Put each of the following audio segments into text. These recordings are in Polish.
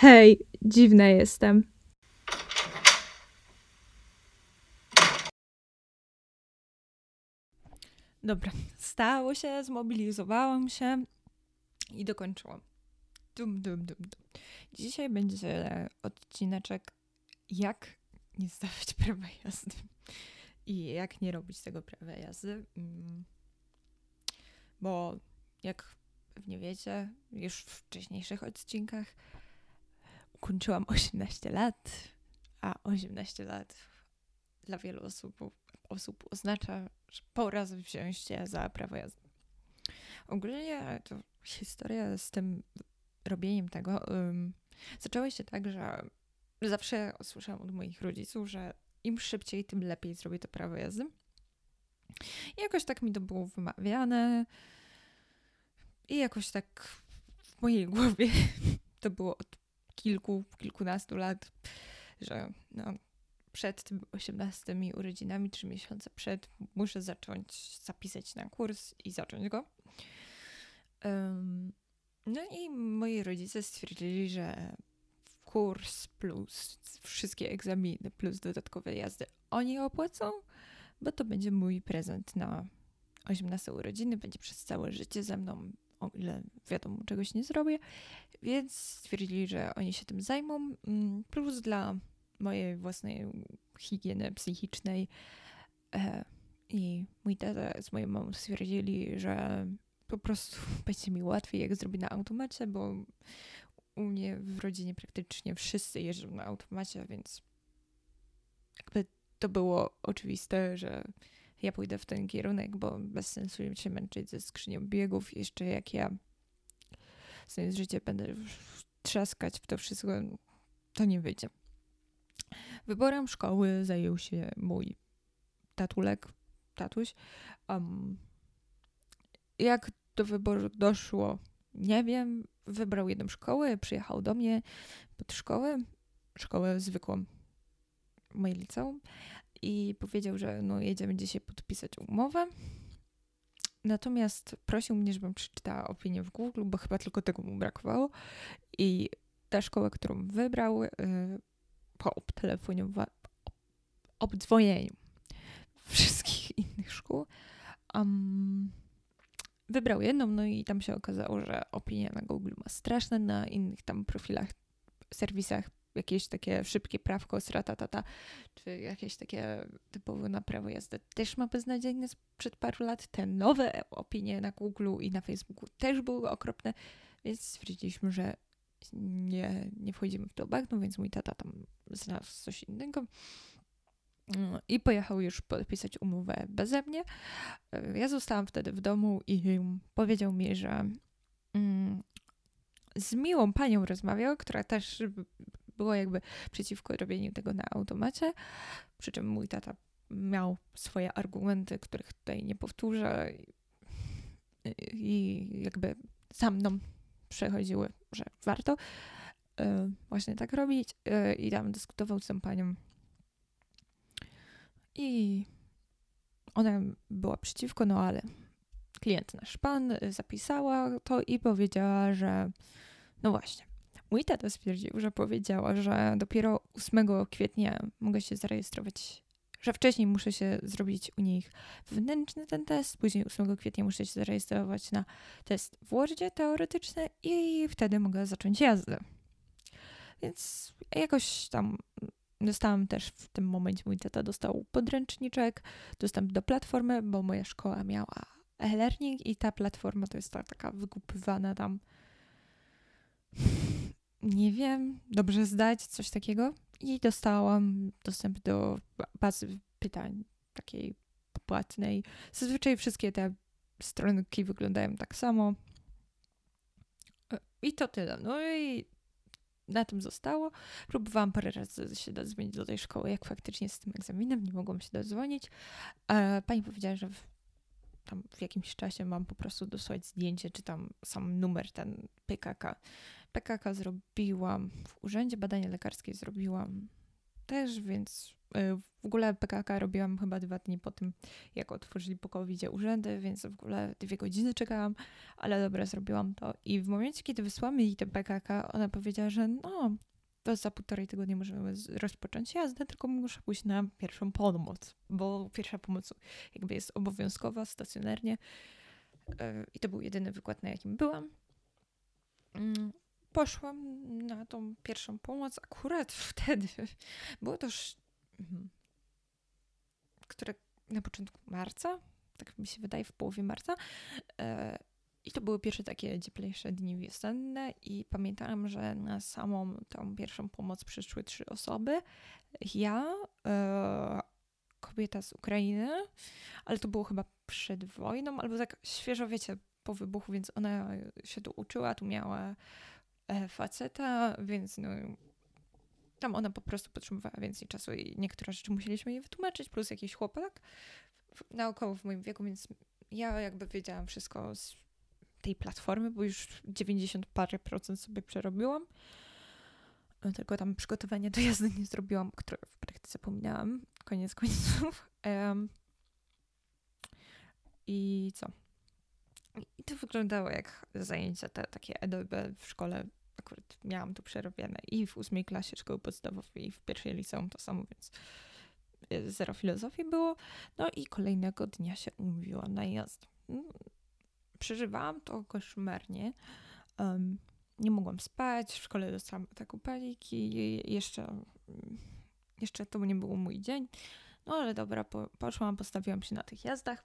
Hej, dziwna jestem. Dobra, stało się, zmobilizowałam się i dokończyłam. Dum, dum, dum, dum. Dzisiaj będzie odcineczek jak nie zdawać prawa jazdy i jak nie robić tego prawa jazdy. Mm. Bo jak pewnie wiecie, już w wcześniejszych odcinkach ukończyłam 18 lat, a 18 lat dla wielu osób, osób oznacza, że pora wziąć się za prawo jazdy. Ogólnie to historia z tym robieniem tego um, zaczęła się tak, że zawsze usłyszałam od moich rodziców, że im szybciej, tym lepiej zrobię to prawo jazdy. I jakoś tak mi to było wymawiane. I jakoś tak w mojej głowie to było od kilku, kilkunastu lat, że no, przed tym 18 urodzinami, trzy miesiące przed, muszę zacząć zapisać na kurs i zacząć go. No i moi rodzice stwierdzili, że kurs plus wszystkie egzaminy plus dodatkowe jazdy oni opłacą, bo to będzie mój prezent na 18 urodziny, będzie przez całe życie ze mną, o ile wiadomo, czegoś nie zrobię, więc stwierdzili, że oni się tym zajmą, mm, plus dla mojej własnej higieny psychicznej e, i mój tata z moją mamą stwierdzili, że po prostu będzie mi łatwiej, jak zrobię na automacie, bo u mnie w rodzinie praktycznie wszyscy jeżdżą na automacie, więc jakby to było oczywiste, że ja pójdę w ten kierunek, bo bez sensu się męczyć ze skrzynią biegów. Jeszcze jak ja z życie będę trzaskać w to wszystko, to nie wyjdzie. Wyborem szkoły zajął się mój tatulek, tatuś. Um, jak do wyboru doszło, nie wiem. Wybrał jedną szkołę, przyjechał do mnie pod szkołę, szkołę zwykłą, moje liceum i powiedział, że no jedziemy dzisiaj podpisać umowę. Natomiast prosił mnie, żebym przeczytała opinię w Google, bo chyba tylko tego mu brakowało. I ta szkoła, którą wybrał, yy, po obtelefoniowaniu, obdzwonieniu wszystkich innych szkół, um, wybrał jedną, no i tam się okazało, że opinia na Google ma straszne, na innych tam profilach, serwisach jakieś takie szybkie prawko, tata, czy jakieś takie typowe na prawo jazdy też ma beznadziejne sprzed paru lat. Te nowe opinie na Google i na Facebooku też były okropne, więc stwierdziliśmy, że nie, nie wchodzimy w to bagno, więc mój tata tam znalazł coś innego. I pojechał już podpisać umowę beze mnie. Ja zostałam wtedy w domu i powiedział mi, że mm, z miłą panią rozmawiał, która też była jakby przeciwko robieniu tego na automacie. Przy czym mój tata miał swoje argumenty, których tutaj nie powtórzę. I jakby za mną przechodziły, że warto y, właśnie tak robić. Y, I tam dyskutował z tą panią i ona była przeciwko, no ale klient nasz pan zapisała to i powiedziała, że no właśnie. Mój tata stwierdził, że powiedziała, że dopiero 8 kwietnia mogę się zarejestrować, że wcześniej muszę się zrobić u nich wewnętrzny ten test, później 8 kwietnia muszę się zarejestrować na test w Wordzie teoretyczny i wtedy mogę zacząć jazdę. Więc jakoś tam Dostałam też w tym momencie, mój tata dostał podręczniczek, dostęp do platformy, bo moja szkoła miała e-learning i ta platforma to jest ta taka wykupywana tam, nie wiem, dobrze zdać, coś takiego. I dostałam dostęp do bazy pytań takiej płatnej. Zazwyczaj wszystkie te stronki wyglądają tak samo. I to tyle. No i na tym zostało. Próbowałam parę razy się dodzwonić do tej szkoły, jak faktycznie z tym egzaminem, nie mogłam się dodzwonić. Pani powiedziała, że w, tam w jakimś czasie mam po prostu dosłać zdjęcie, czy tam sam numer, ten PKK. PKK zrobiłam w Urzędzie Badania Lekarskie, zrobiłam też, więc Y, w ogóle PKK robiłam chyba dwa dni po tym, jak otworzyli po covid urzędy, więc w ogóle dwie godziny czekałam, ale dobra, zrobiłam to. I w momencie, kiedy wysłamy jej te PKK, ona powiedziała, że no, to za półtorej tygodnia możemy rozpocząć jazdę, tylko muszę pójść na pierwszą pomoc, bo pierwsza pomoc jakby jest obowiązkowa stacjonarnie. Y, I to był jedyny wykład, na jakim byłam. Poszłam na tą pierwszą pomoc akurat wtedy. Było to już Mhm. które na początku marca, tak mi się wydaje, w połowie marca. E, I to były pierwsze takie cieplejsze dni wiosenne i pamiętałam, że na samą tą pierwszą pomoc przyszły trzy osoby. Ja, e, kobieta z Ukrainy, ale to było chyba przed wojną, albo tak świeżo, wiecie, po wybuchu, więc ona się tu uczyła, tu miała faceta, więc no, tam ona po prostu potrzebowała więcej czasu i niektóre rzeczy musieliśmy jej wytłumaczyć, plus jakiś chłopak naokoło w moim wieku, więc ja jakby wiedziałam wszystko z tej platformy, bo już 90 parę procent sobie przerobiłam. Tylko tam przygotowania do jazdy nie zrobiłam, które w praktyce pominęłam, koniec końców. Um, I co? I to wyglądało jak zajęcia te takie EDB w szkole akurat miałam to przerobione i w ósmej klasie szkoły podstawowej i w pierwszej liceum to samo, więc e, zero filozofii było. No i kolejnego dnia się umówiłam na jazdę. Mm, przeżywałam to koszmarnie. Um, nie mogłam spać, w szkole dostałam ataku paniki, jeszcze, jeszcze to nie był mój dzień. No ale dobra, po, poszłam, postawiłam się na tych jazdach.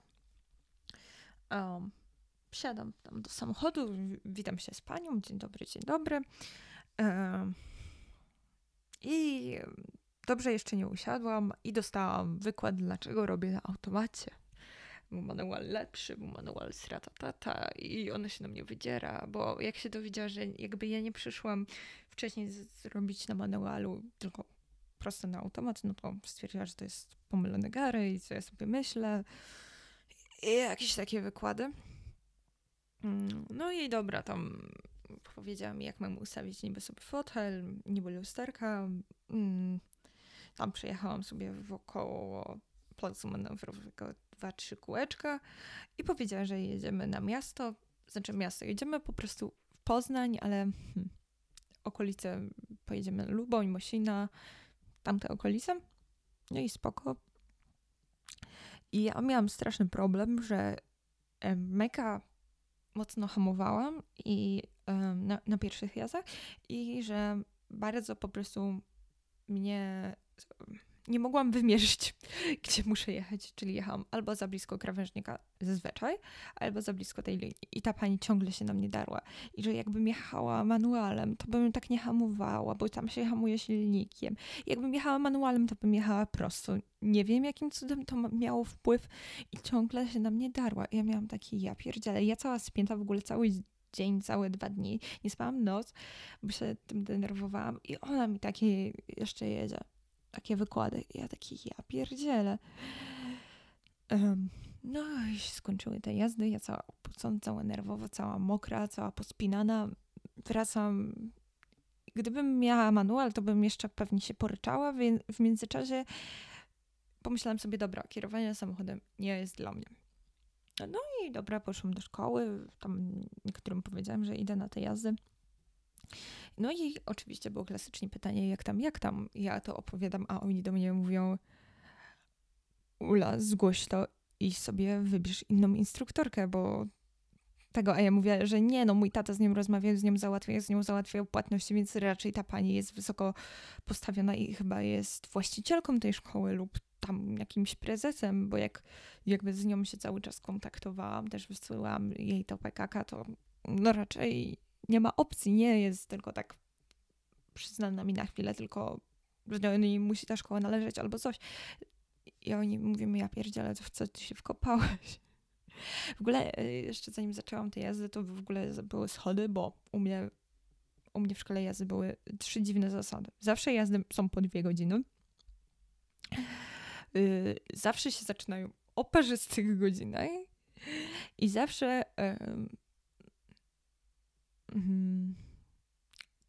Um, Wsiadam tam do samochodu, witam się z panią, dzień dobry, dzień dobry. I dobrze jeszcze nie usiadłam i dostałam wykład, dlaczego robię na automacie. Był manual lepszy, był manual z ratatata i ona się na mnie wydziera, bo jak się dowiedziała, że jakby ja nie przyszłam wcześniej zrobić na manualu, tylko prosto na automat, no to stwierdziła, że to jest pomylony gary i co ja sobie myślę. I jakieś takie wykłady. Mm, no i dobra, tam powiedziała mi, jak mam ustawić niby sobie fotel, niby lusterka. Mm, tam przejechałam sobie wokoło placu manewrowego dwa, trzy kółeczka i powiedziała, że jedziemy na miasto. Znaczy miasto, jedziemy po prostu w Poznań, ale hmm, okolice pojedziemy Luboń, Mosina, tamte okolice. No i spoko. I ja miałam straszny problem, że meka mocno hamowałam i na, na pierwszych jazdach i że bardzo po prostu mnie nie mogłam wymierzyć, gdzie muszę jechać, czyli jechałam albo za blisko krawężnika zazwyczaj, albo za blisko tej linii. I ta pani ciągle się na mnie darła. I że jakbym jechała manualem, to bym tak nie hamowała, bo tam się hamuje silnikiem. Jakbym jechała manualem, to bym jechała prosto. Nie wiem, jakim cudem to miało wpływ i ciągle się na mnie darła. I ja miałam taki, ja pierdzielę, ja cała spięta w ogóle cały dzień, całe dwa dni. Nie spałam noc, bo się tym denerwowałam i ona mi takie jeszcze jedzie takie wykłady. Ja taki, ja pierdzielę. Um, no i skończyły te jazdy, ja cała opucona, cała nerwowa, cała mokra, cała pospinana. Wracam. Gdybym miała manual, to bym jeszcze pewnie się poryczała, więc w międzyczasie pomyślałam sobie, dobra, kierowanie samochodem nie jest dla mnie. No i dobra, poszłam do szkoły, tam niektórym powiedziałam, że idę na te jazdy. No i oczywiście było klasycznie pytanie, jak tam, jak tam? Ja to opowiadam, a oni do mnie mówią, Ula, zgłoś to i sobie wybierz inną instruktorkę, bo tego, a ja mówię, że nie, no mój tata z nią rozmawiał, z nią załatwiał, z nią załatwiał płatności, więc raczej ta pani jest wysoko postawiona i chyba jest właścicielką tej szkoły lub tam jakimś prezesem, bo jak jakby z nią się cały czas kontaktowałam, też wysyłałam jej to PKK, to no raczej nie ma opcji, nie jest tylko tak przyznana mi na chwilę, tylko że niej musi ta szkoła należeć albo coś. I oni mówią mi, ja pierdzielę, w co ty się wkopałeś? W ogóle e, jeszcze zanim zaczęłam te jazdy, to w ogóle były schody, bo u mnie, u mnie w szkole jazdy były trzy dziwne zasady. Zawsze jazdy są po dwie godziny. Y, zawsze się zaczynają o parzystych godzinach i zawsze Mhm.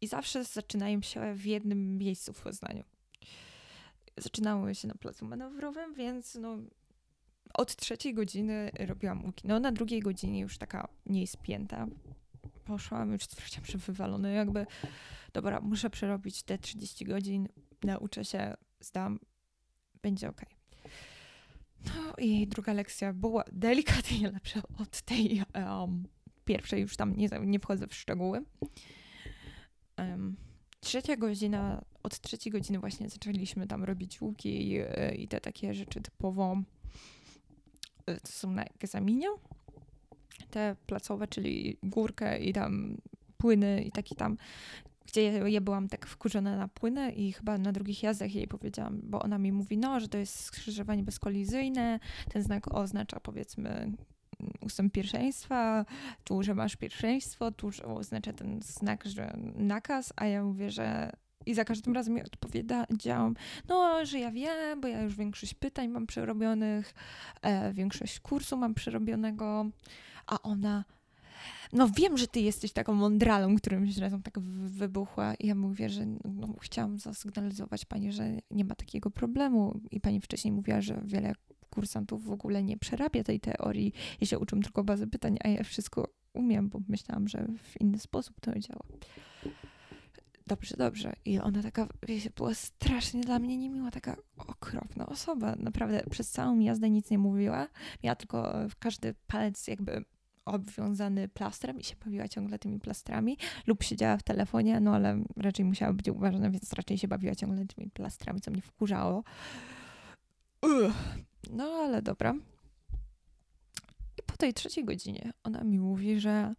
I zawsze zaczynają się w jednym miejscu w Poznaniu. zaczynały się na placu manewrowym, więc no, od trzeciej godziny robiłam łuki. No na drugiej godzinie już taka mniej spięta. Poszłam, już stwierdziłam, że wywalony jakby. Dobra, muszę przerobić te 30 godzin, nauczę się, zdam, będzie ok. No i druga lekcja była delikatnie lepsza od tej um, pierwszej, już tam nie, nie wchodzę w szczegóły. Um, trzecia godzina, od trzeciej godziny właśnie zaczęliśmy tam robić łuki i, i te takie rzeczy typowo e, to są na egzaminie. Te placowe, czyli górkę i tam płyny i taki tam gdzie ja, byłam tak wkurzona na płynę i chyba na drugich jazdach jej powiedziałam, bo ona mi mówi, no, że to jest skrzyżowanie bezkolizyjne, ten znak oznacza powiedzmy ustęp pierwszeństwa, tu, że masz pierwszeństwo, tu, że oznacza ten znak, że nakaz, a ja mówię, że i za każdym razem mi odpowiedziałam, no, że ja wiem, bo ja już większość pytań mam przerobionych, e, większość kursu mam przerobionego, a ona, no wiem, że ty jesteś taką mądralą, którymś razem tak wybuchła. I ja mówię, że no, chciałam zasygnalizować pani, że nie ma takiego problemu. I pani wcześniej mówiła, że wiele kursantów w ogóle nie przerabia tej teorii i się uczą tylko bazy pytań, a ja wszystko umiem, bo myślałam, że w inny sposób to działa. Dobrze, dobrze. I ona taka, wiecie, była strasznie dla mnie niemiła, taka okropna osoba. Naprawdę przez całą jazdę nic nie mówiła. Miała tylko każdy palec jakby obwiązany plastrem i się bawiła ciągle tymi plastrami, lub siedziała w telefonie, no ale raczej musiała być uważana, więc raczej się bawiła ciągle tymi plastrami, co mnie wkurzało. Uch. No ale dobra. I po tej trzeciej godzinie ona mi mówi, że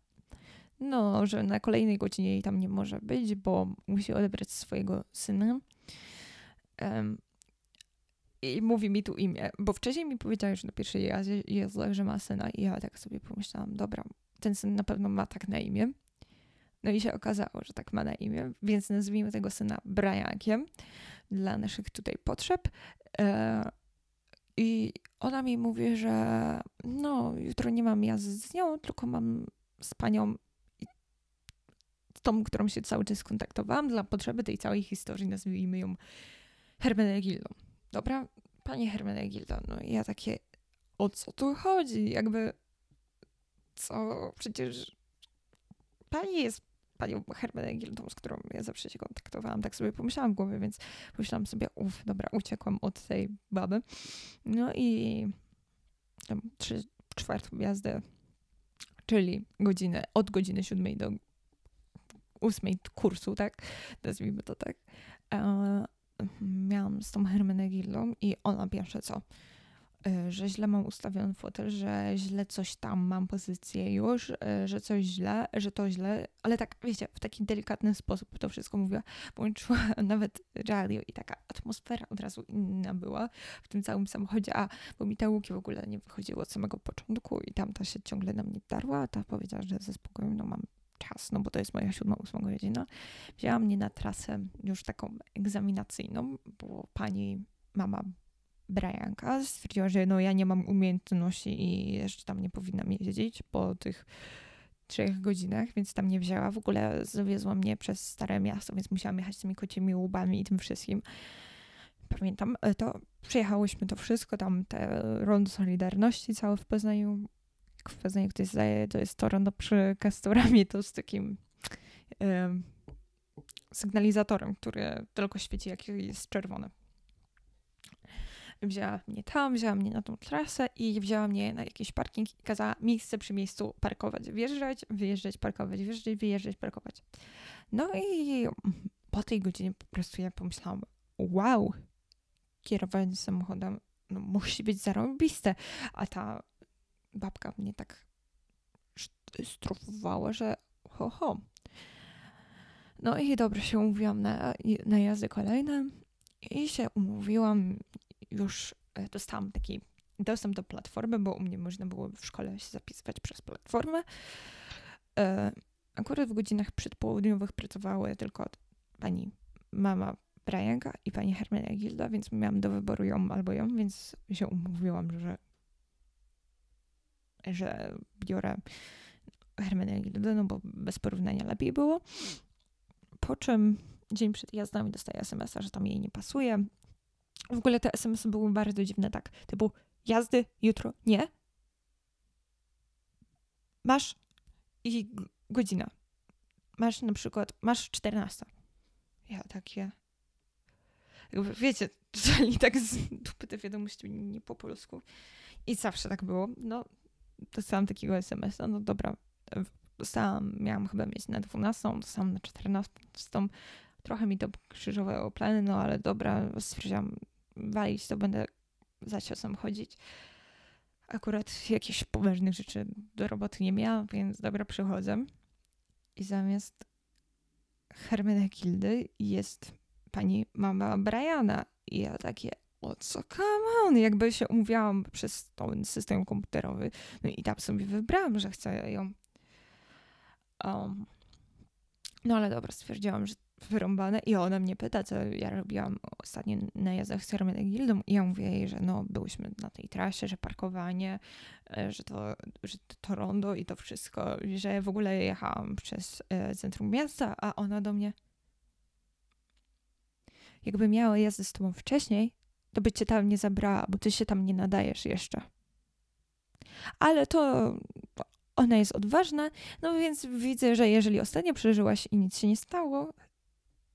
no, że na kolejnej godzinie jej tam nie może być, bo musi odebrać swojego syna. Um, i mówi mi tu imię, bo wcześniej mi powiedziała że na pierwszej jazdzie, jazdzie, że ma syna i ja tak sobie pomyślałam, dobra, ten syn na pewno ma tak na imię. No i się okazało, że tak ma na imię, więc nazwijmy tego syna Briankiem dla naszych tutaj potrzeb. E, I ona mi mówi, że no, jutro nie mam jazdy z nią, tylko mam z panią tą, którą się cały czas kontaktowałam dla potrzeby tej całej historii, nazwijmy ją Hermenegildą. Dobra, pani Hermenegilda, no ja takie, o co tu chodzi? Jakby, co, przecież pani jest panią Hermenegildą, z którą ja zawsze się kontaktowałam, tak sobie pomyślałam w głowie, więc pomyślałam sobie, uff, dobra, uciekłam od tej baby. No i tam trzy czwartą jazdę, czyli godzinę, od godziny siódmej do ósmej kursu, tak? Nazwijmy to tak. E, miałam z tą Hermenegildą i ona pierwsze co, że źle mam ustawiony fotel, że źle coś tam mam pozycję już, e, że coś źle, że to źle, ale tak, wiecie, w taki delikatny sposób to wszystko mówiła. Połączyła nawet radio i taka atmosfera od razu inna była w tym całym samochodzie, a bo mi te łuki w ogóle nie wychodziły od samego początku i tamta się ciągle na mnie darła, ta powiedziała, że ze spokojem, no mam czas, no bo to jest moja siódma, ósma godzina, wzięła mnie na trasę już taką egzaminacyjną, bo pani mama Brianka stwierdziła, że no ja nie mam umiejętności i jeszcze tam nie powinnam jeździć po tych trzech godzinach, więc tam nie wzięła. W ogóle zawiozła mnie przez Stare Miasto, więc musiałam jechać tymi kocimi łubami i tym wszystkim. Pamiętam, e, to przyjechałyśmy to wszystko, tam te rondo Solidarności całe w Poznaniu kwestia, jak ktoś zdaje, to jest to rondo przy kastorami, to z takim sygnalizatorem, który tylko świeci, jak jest czerwony. Wzięła mnie tam, wzięła mnie na tą trasę i wzięła mnie na jakiś parking i kazała miejsce przy miejscu parkować. Wjeżdżać, wyjeżdżać, parkować, wjeżdżać, wyjeżdżać, parkować. No i po tej godzinie po prostu ja pomyślałam, wow, kierowanie samochodem no, musi być zarąbiste. A ta babka mnie tak strofowała, że ho, ho. No i dobrze się umówiłam na, na jazdy kolejne i się umówiłam, już e, dostałam taki dostęp do platformy, bo u mnie można było w szkole się zapisywać przez platformę. E, akurat w godzinach przedpołudniowych pracowały tylko pani mama Brianka i pani Hermenia Gilda, więc miałam do wyboru ją albo ją, więc się umówiłam, że że biorę Hermenegildę, no bo bez porównania lepiej było. Po czym dzień przed jazdą dostaję SMS-a, że tam jej nie pasuje. W ogóle te SMS-y były bardzo dziwne, tak, typu jazdy jutro, nie. Masz i godzina. Masz na przykład, masz 14. Ja takie, jakby, wiecie, czyli tak z dupy te wiadomości nie po polsku. I zawsze tak było. No, dostałam takiego SMS-a, no dobra, dostałam, miałam chyba mieć na 12, dostałam na 14. Trochę mi to krzyżowało plany, no ale dobra, stwierdziłam, walić to będę za ciosem chodzić. Akurat jakichś poważnych rzeczy do roboty nie miałam, więc dobra, przychodzę. I zamiast Hermenegildy jest pani mama Briana. I ja takie, o co, come on, jakby się umówiłam przez ten system komputerowy. No i tam sobie wybrałam, że chcę ją. Um, no ale dobra, stwierdziłam, że wyrąbane i ona mnie pyta, co ja robiłam ostatnio na jazdach z Hermenegildą i ja mówię jej, że no byłyśmy na tej trasie, że parkowanie, e, że to, że to rondo i to wszystko, że w ogóle jechałam przez e, centrum miasta, a ona do mnie jakby miała jazdę z tobą wcześniej, to by cię tam nie zabrała, bo ty się tam nie nadajesz jeszcze. Ale to ona jest odważna, no więc widzę, że jeżeli ostatnio przeżyłaś i nic się nie stało,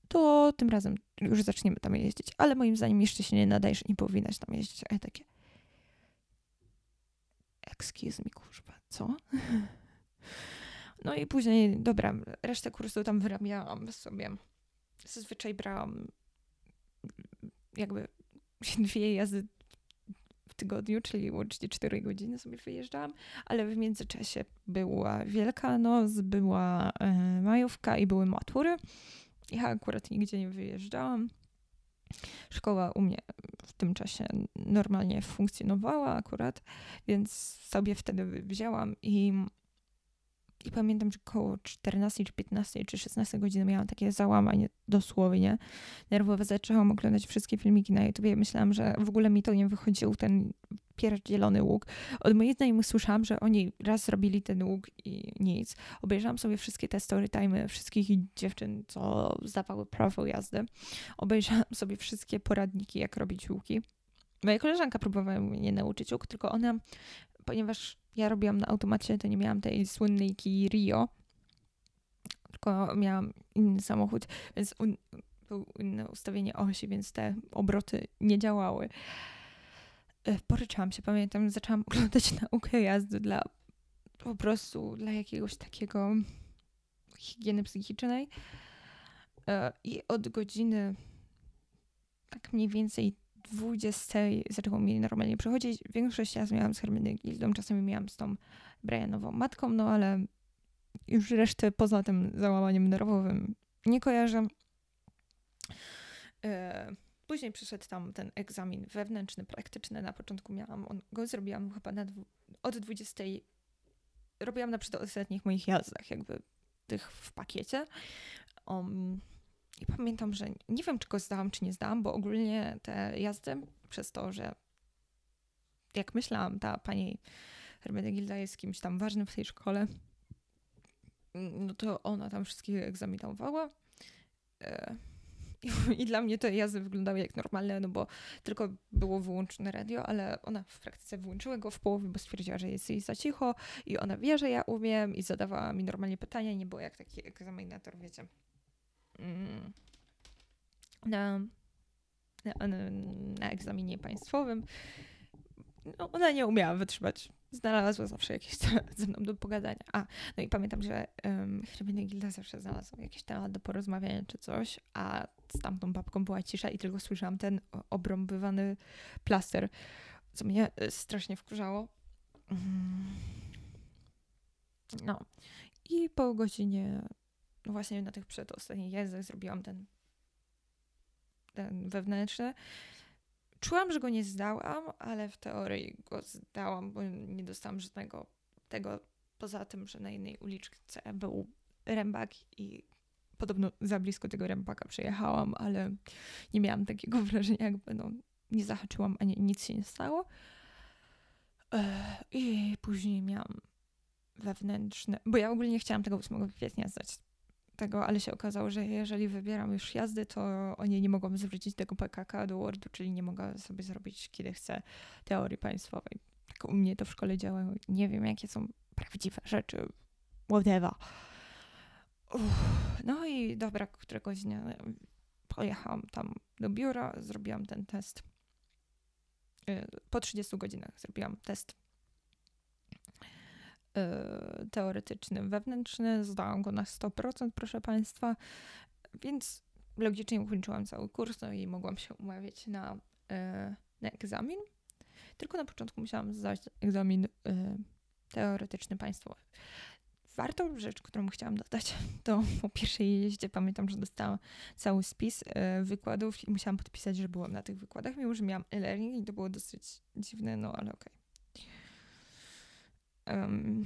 to tym razem już zaczniemy tam jeździć. Ale moim zdaniem jeszcze się nie nadajesz i nie powinnaś tam jeździć. A ja takie excuse me, kurwa, co? No i później, dobra, resztę kursu tam wyrabiałam sobie. Zazwyczaj brałam jakby dwie jazdy w tygodniu, czyli łącznie 4 godziny sobie wyjeżdżałam, ale w międzyczasie była Wielkanoc, była e, majówka i były matury. Ja akurat nigdzie nie wyjeżdżałam. Szkoła u mnie w tym czasie normalnie funkcjonowała akurat, więc sobie wtedy wzięłam i i pamiętam, że koło 14 czy 15 czy 16 godziny miałam takie załamanie dosłownie nerwowe. Zaczęłam oglądać wszystkie filmiki na YouTube myślałam, że w ogóle mi to nie wychodził ten pierdzielony łuk. Od moich znajomych słyszałam, że oni raz zrobili ten łuk i nic. Obejrzałam sobie wszystkie te storytime wszystkich dziewczyn, co zdawały prawo jazdy. Obejrzałam sobie wszystkie poradniki, jak robić łuki. Moja koleżanka próbowała mnie nauczyć łuk, tylko ona, ponieważ ja robiłam na automacie, to nie miałam tej słynnej Kii Rio, tylko miałam inny samochód, więc un, było inne ustawienie osi, więc te obroty nie działały. E, poryczałam się, pamiętam, zaczęłam oglądać naukę jazdy dla po prostu dla jakiegoś takiego higieny psychicznej. E, I od godziny tak mniej więcej 20 zaczęło mi normalnie przechodzić. Większość raz miałam z Hermenegildą, czasami miałam z tą Brianową matką, no ale już resztę poza tym załamaniem nerwowym nie kojarzę. E, później przyszedł tam ten egzamin wewnętrzny, praktyczny. Na początku miałam, on, go zrobiłam chyba na od 20. Robiłam na przedostatnich moich jazdach, jakby tych w pakiecie. Um, i pamiętam, że nie wiem, czy go zdałam, czy nie zdałam, bo ogólnie te jazdy, przez to, że jak myślałam, ta pani Hermenegilda jest kimś tam ważnym w tej szkole, no to ona tam wszystkich egzaminowała. E, I dla mnie te jazdy wyglądały jak normalne, no bo tylko było wyłączone radio, ale ona w praktyce wyłączyła go w połowie, bo stwierdziła, że jest jej za cicho i ona wie, że ja umiem i zadawała mi normalnie pytania, nie było jak taki egzaminator, wiecie. Mm, na, na, na egzaminie państwowym. No, ona nie umiała wytrzymać. Znalazła zawsze jakiś temat ze mną do pogadania. A, no i pamiętam, że um, Gilda zawsze znalazła jakiś temat do porozmawiania czy coś, a z tamtą babką była cisza i tylko słyszałam ten obrąbywany plaster, co mnie e, strasznie wkurzało. Mm. No. I po godzinie no właśnie na tych przedostatnich jazdach zrobiłam ten, ten wewnętrzny. Czułam, że go nie zdałam, ale w teorii go zdałam, bo nie dostałam żadnego tego, poza tym, że na jednej uliczce był rębak i podobno za blisko tego rębaka przejechałam, ale nie miałam takiego wrażenia, jakby no, nie zahaczyłam, ani nic się nie stało. I później miałam wewnętrzne, bo ja ogólnie chciałam tego 8 kwietnia zdać tego, ale się okazało, że jeżeli wybieram już jazdy, to oni nie mogą zwrócić tego PKK do Wordu, czyli nie mogę sobie zrobić, kiedy chcę, teorii państwowej. Tak u mnie to w szkole działało. Nie wiem, jakie są prawdziwe rzeczy. Whatever. Uff. No i dobra, któregoś dnia pojechałam tam do biura, zrobiłam ten test. Y, po 30 godzinach zrobiłam test teoretyczny, wewnętrzny. Zdałam go na 100%, proszę Państwa. Więc logicznie ukończyłam cały kurs no i mogłam się umawiać na, y, na egzamin. Tylko na początku musiałam zdać egzamin teoretyczny państwowy. Wartą rzecz, którą chciałam dodać, to po pierwszej jeździe pamiętam, że dostałam cały spis wykładów i musiałam podpisać, że byłam na tych wykładach, mimo że miałam e-learning i to było dosyć dziwne, no ale okej. Okay. Um,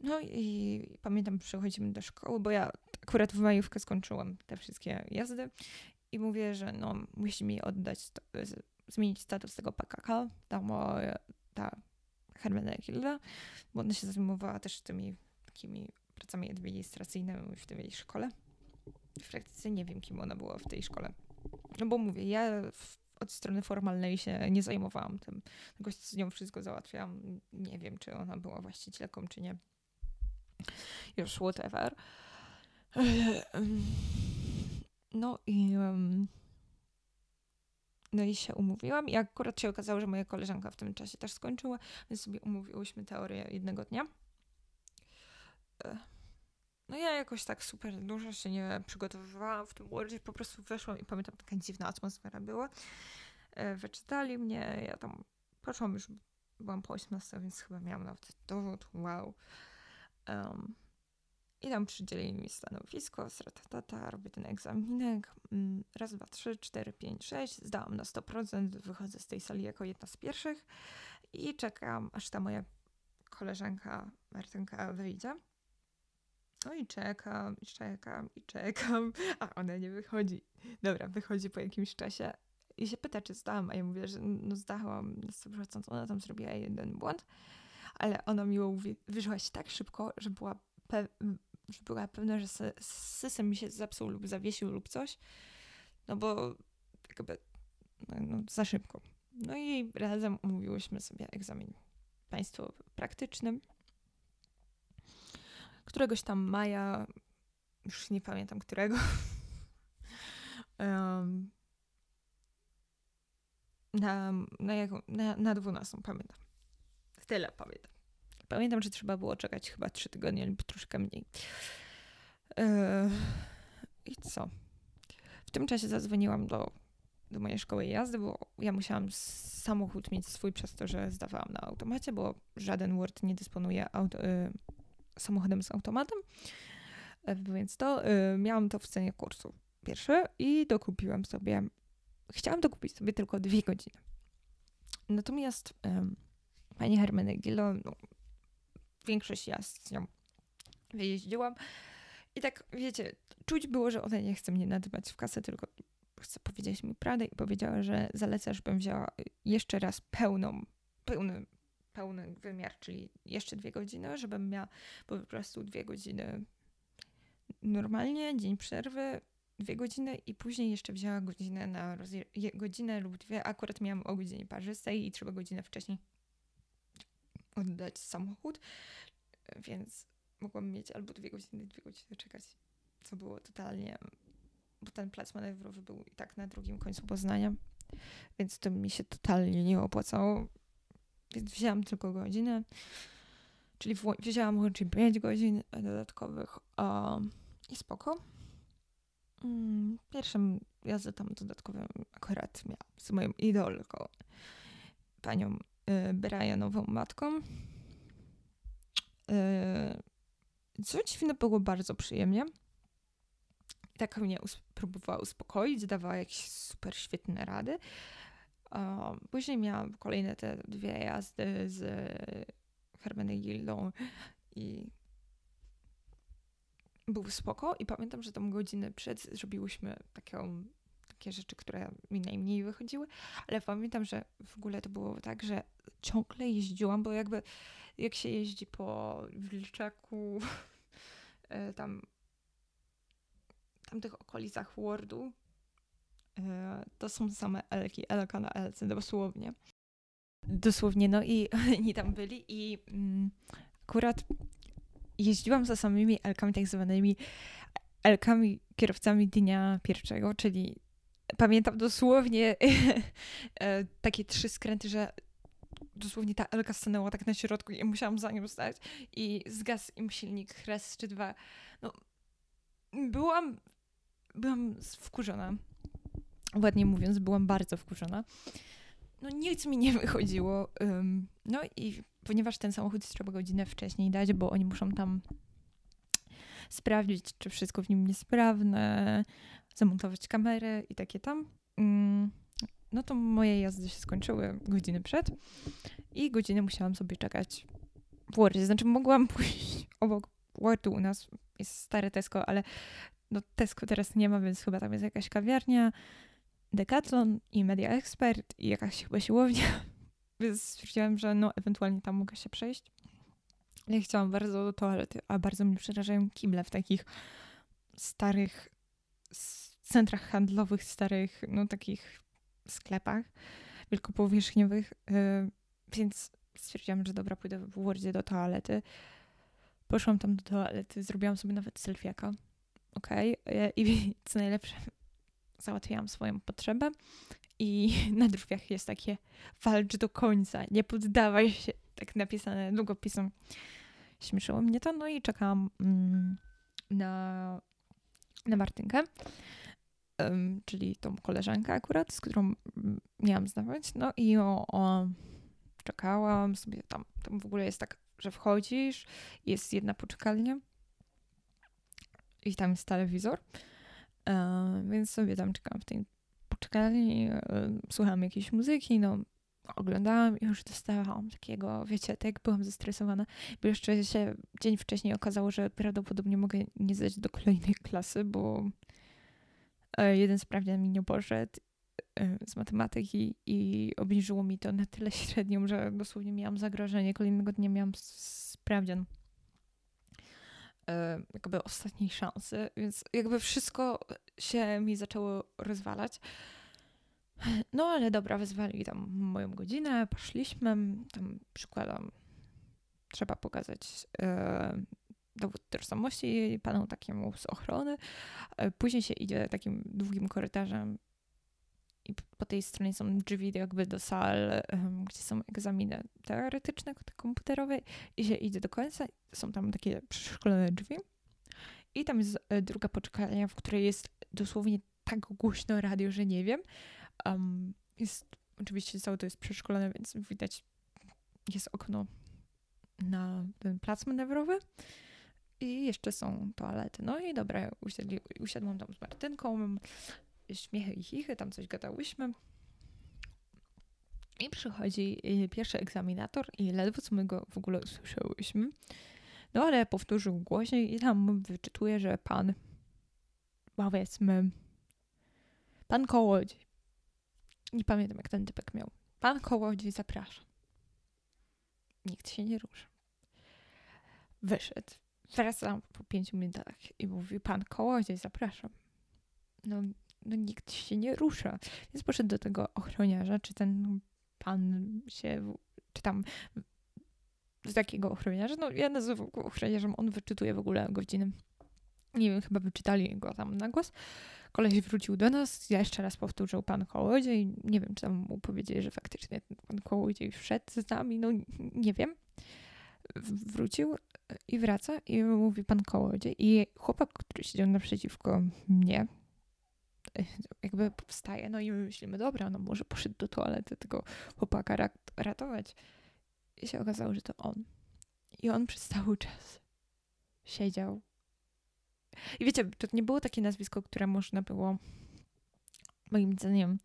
no i pamiętam, przechodzimy do szkoły, bo ja akurat w majówkę skończyłam te wszystkie jazdy i mówię, że no musi mi oddać, to, zmienić status tego PKK, ta moja, ta Hermena Hilda, bo ona się zajmowała też tymi takimi pracami administracyjnymi w tej szkole. W praktyce nie wiem, kim ona była w tej szkole. No bo mówię, ja w, od strony formalnej się nie zajmowałam tym. Tylko z nią wszystko załatwiałam. Nie wiem, czy ona była właścicielką, czy nie. Już whatever. No i no i się umówiłam i akurat się okazało, że moja koleżanka w tym czasie też skończyła, więc sobie umówiłyśmy teorię jednego dnia. No ja jakoś tak super dużo się nie przygotowywałam w tym Wordzie, po prostu weszłam i pamiętam, taka dziwna atmosfera była. E, wyczytali mnie, ja tam poszłam już, byłam po 18, więc chyba miałam nawet dowód, wow. Um, I tam przydzielili mi stanowisko, sratatata, robię ten egzaminek, mm, raz, dwa, trzy, cztery, pięć, sześć, zdałam na 100%, wychodzę z tej sali jako jedna z pierwszych i czekam, aż ta moja koleżanka Martynka wyjdzie. No i czekam, i czekam, i czekam, a ona nie wychodzi. Dobra, wychodzi po jakimś czasie i się pyta, czy zdałam, a ja mówię, że no zdałam na 100%, ona tam zrobiła jeden błąd, ale ona miło mówi, wyżyłaś tak szybko, że była, pe że była pewna, że system mi się zepsuł lub zawiesił lub coś, no bo jakby no, no, za szybko. No i razem umówiłyśmy sobie egzamin państwowy praktyczny któregoś tam maja, już nie pamiętam którego. um, na, na, jaką, na, na 12 pamiętam. Tyle pamiętam. Pamiętam, że trzeba było czekać chyba 3 tygodnie lub troszkę mniej. I co? W tym czasie zadzwoniłam do, do mojej szkoły jazdy, bo ja musiałam samochód mieć swój przez to, że zdawałam na automacie, bo żaden Word nie dysponuje auto, yy, samochodem z automatem. E, więc to y, miałam to w cenie kursu pierwszy i dokupiłam sobie. Chciałam dokupić sobie tylko dwie godziny. Natomiast y, pani Hermenegildo, no, większość jazd z nią wyjeździłam. I tak, wiecie, czuć było, że ona nie chce mnie nadbać w kasę, tylko chce powiedzieć mi prawdę i powiedziała, że zaleca, żebym wzięła jeszcze raz pełną, pełny pełny wymiar, czyli jeszcze dwie godziny, żebym miała po prostu dwie godziny normalnie, dzień przerwy, dwie godziny i później jeszcze wzięła godzinę na godzinę lub dwie. Akurat miałam o godzinie parzystej i trzeba godzinę wcześniej oddać samochód, więc mogłam mieć albo dwie godziny, dwie godziny czekać, co było totalnie, bo ten plac manewrowy był i tak na drugim końcu Poznania, więc to mi się totalnie nie opłacało. Więc wzięłam tylko godzinę, czyli wzięłam łącznie 5 godzin dodatkowych um, i spoko. Um, pierwszym jazdę tam dodatkową akurat miałam z moją idolką, panią y, Brianową matką. Y, co dziwne, było bardzo przyjemnie. Tak mnie próbowała uspokoić, dawała jakieś super świetne rady. Później miałam kolejne te dwie jazdy z Hermenegildą i był spoko i pamiętam, że tą godzinę przed zrobiłyśmy taką, takie rzeczy, które mi najmniej wychodziły, ale pamiętam, że w ogóle to było tak, że ciągle jeździłam, bo jakby jak się jeździ po Wilczaku, e, tam tamtych okolicach Wordu e, to są same Elki, Elka na Elce, dosłownie. Dosłownie, no i oni tam byli i mm, akurat jeździłam za samymi Elkami, tak zwanymi Elkami kierowcami dnia pierwszego, czyli pamiętam dosłownie e, takie trzy skręty, że dosłownie ta Elka stanęła tak na środku i musiałam za nią stać i zgasł im silnik raz czy dwa. No, byłam, byłam wkurzona. Ładnie mówiąc, byłam bardzo wkurzona. No nic mi nie wychodziło. No i ponieważ ten samochód trzeba godzinę wcześniej dać, bo oni muszą tam sprawdzić, czy wszystko w nim jest sprawne, zamontować kamerę i takie tam. No to moje jazdy się skończyły godziny przed i godzinę musiałam sobie czekać w Wordzie. Znaczy mogłam pójść obok Wordu u nas jest stare Tesco, ale no Tesco teraz nie ma, więc chyba tam jest jakaś kawiarnia, Decathlon i Media Expert i jakaś chyba siłownia, więc stwierdziłam, że no ewentualnie tam mogę się przejść. Ja chciałam bardzo do toalety, a bardzo mnie przerażają kible w takich starych centrach handlowych, starych, no takich sklepach wielkopowierzchniowych, yy, więc stwierdziłam, że dobra, pójdę w Wordzie do toalety. Poszłam tam do toalety, zrobiłam sobie nawet selfiaka. Okej. Okay. I co najlepsze, załatwiłam swoją potrzebę i na drzwiach jest takie walcz do końca, nie poddawaj się, tak napisane długopisem. Śmieszyło mnie to, no i czekałam mm, na, na Martynkę, czyli tą koleżankę akurat, z którą mm, miałam zdawać, no i o, o czekałam sobie tam, tam w ogóle jest tak, że wchodzisz, jest jedna poczekalnia i tam jest telewizor, więc sobie tam czekałam w tej poczekalni, e, słuchałam jakiejś muzyki, no oglądałam i już dostawałam takiego, wiecie, tak byłam zestresowana, bo jeszcze się dzień wcześniej okazało, że prawdopodobnie mogę nie zdać do kolejnej klasy, bo e, jeden sprawdzian mi nie poszedł z matematyki i obniżyło mi to na tyle średnią, że dosłownie miałam zagrożenie. Kolejnego dnia miałam sprawdzian jakby ostatniej szansy, więc jakby wszystko się mi zaczęło rozwalać. No ale dobra, wezwali tam moją godzinę, poszliśmy, tam przykładam, trzeba pokazać e, dowód tożsamości panu takiemu z ochrony. E, później się idzie takim długim korytarzem i po tej stronie są drzwi jakby do sal, gdzie są egzaminy teoretyczne, komputerowe i się idzie do końca. Są tam takie przeszkolone drzwi. I tam jest e, druga poczekalnia, w której jest dosłownie tak głośno radio, że nie wiem. Um, jest, oczywiście całe to jest przeszkolone, więc widać, jest okno na ten plac manewrowy. I jeszcze są toalety. No i dobra, usiadli, usiadłam tam z Martynką śmiechy i chichy, tam coś gadałyśmy. I przychodzi y, pierwszy egzaminator i ledwo co my go w ogóle usłyszałyśmy. No ale powtórzył głośniej i tam wyczytuje, że pan, powiedzmy, pan Kołodziej. Nie pamiętam jak ten typek miał. Pan Kołodziej zaprasza. Nikt się nie ruszy. Wyszedł. Wracam po pięciu minutach i mówi, pan Kołodziej, zapraszam. No, no nikt się nie rusza. Więc poszedł do tego ochroniarza, czy ten pan się, czy tam z takiego ochroniarza, no ja nazywam go ochroniarzem, on wyczytuje w ogóle godziny. Nie wiem, chyba wyczytali go tam na głos. Koleś wrócił do nas, ja jeszcze raz powtórzył pan Kołodziej. Nie wiem, czy tam mu powiedzieli, że faktycznie pan Kołodziej wszedł z nami, no nie wiem. Wrócił i wraca i mówi pan Kołodziej. I chłopak, który siedział naprzeciwko mnie, jakby powstaje, no i my myślimy, dobra, no może poszedł do toalety tego chłopaka ratować. I się okazało, że to on. I on przez cały czas siedział. I wiecie, to nie było takie nazwisko, które można było moim zdaniem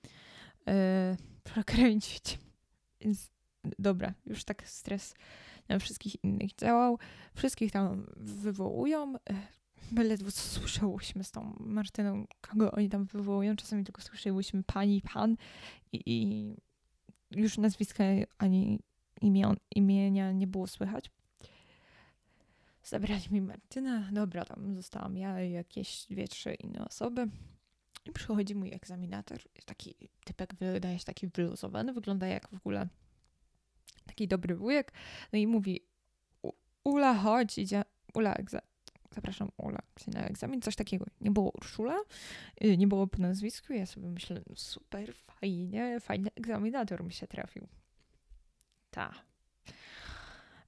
yy. Więc dobra, już tak stres na wszystkich innych działał. Wszystkich tam wywołują. My ledwo co słyszałyśmy z tą Martyną, kogo oni tam wywołują. Czasami tylko słyszałyśmy pani, pan i, i już nazwiska ani imion, imienia nie było słychać. Zabrali mi Martynę. Dobra, tam zostałam ja i jakieś dwie, trzy inne osoby. I przychodzi mój egzaminator. Taki typek wydaje się taki wyluzowany. Wygląda jak w ogóle taki dobry wujek. No i mówi Ula, chodź, idzie. Ula, egza zapraszam Ula na egzamin, coś takiego. Nie było Urszula, y, nie było po nazwisku. Ja sobie myślę, no super, fajnie, fajny egzaminator mi się trafił. Ta.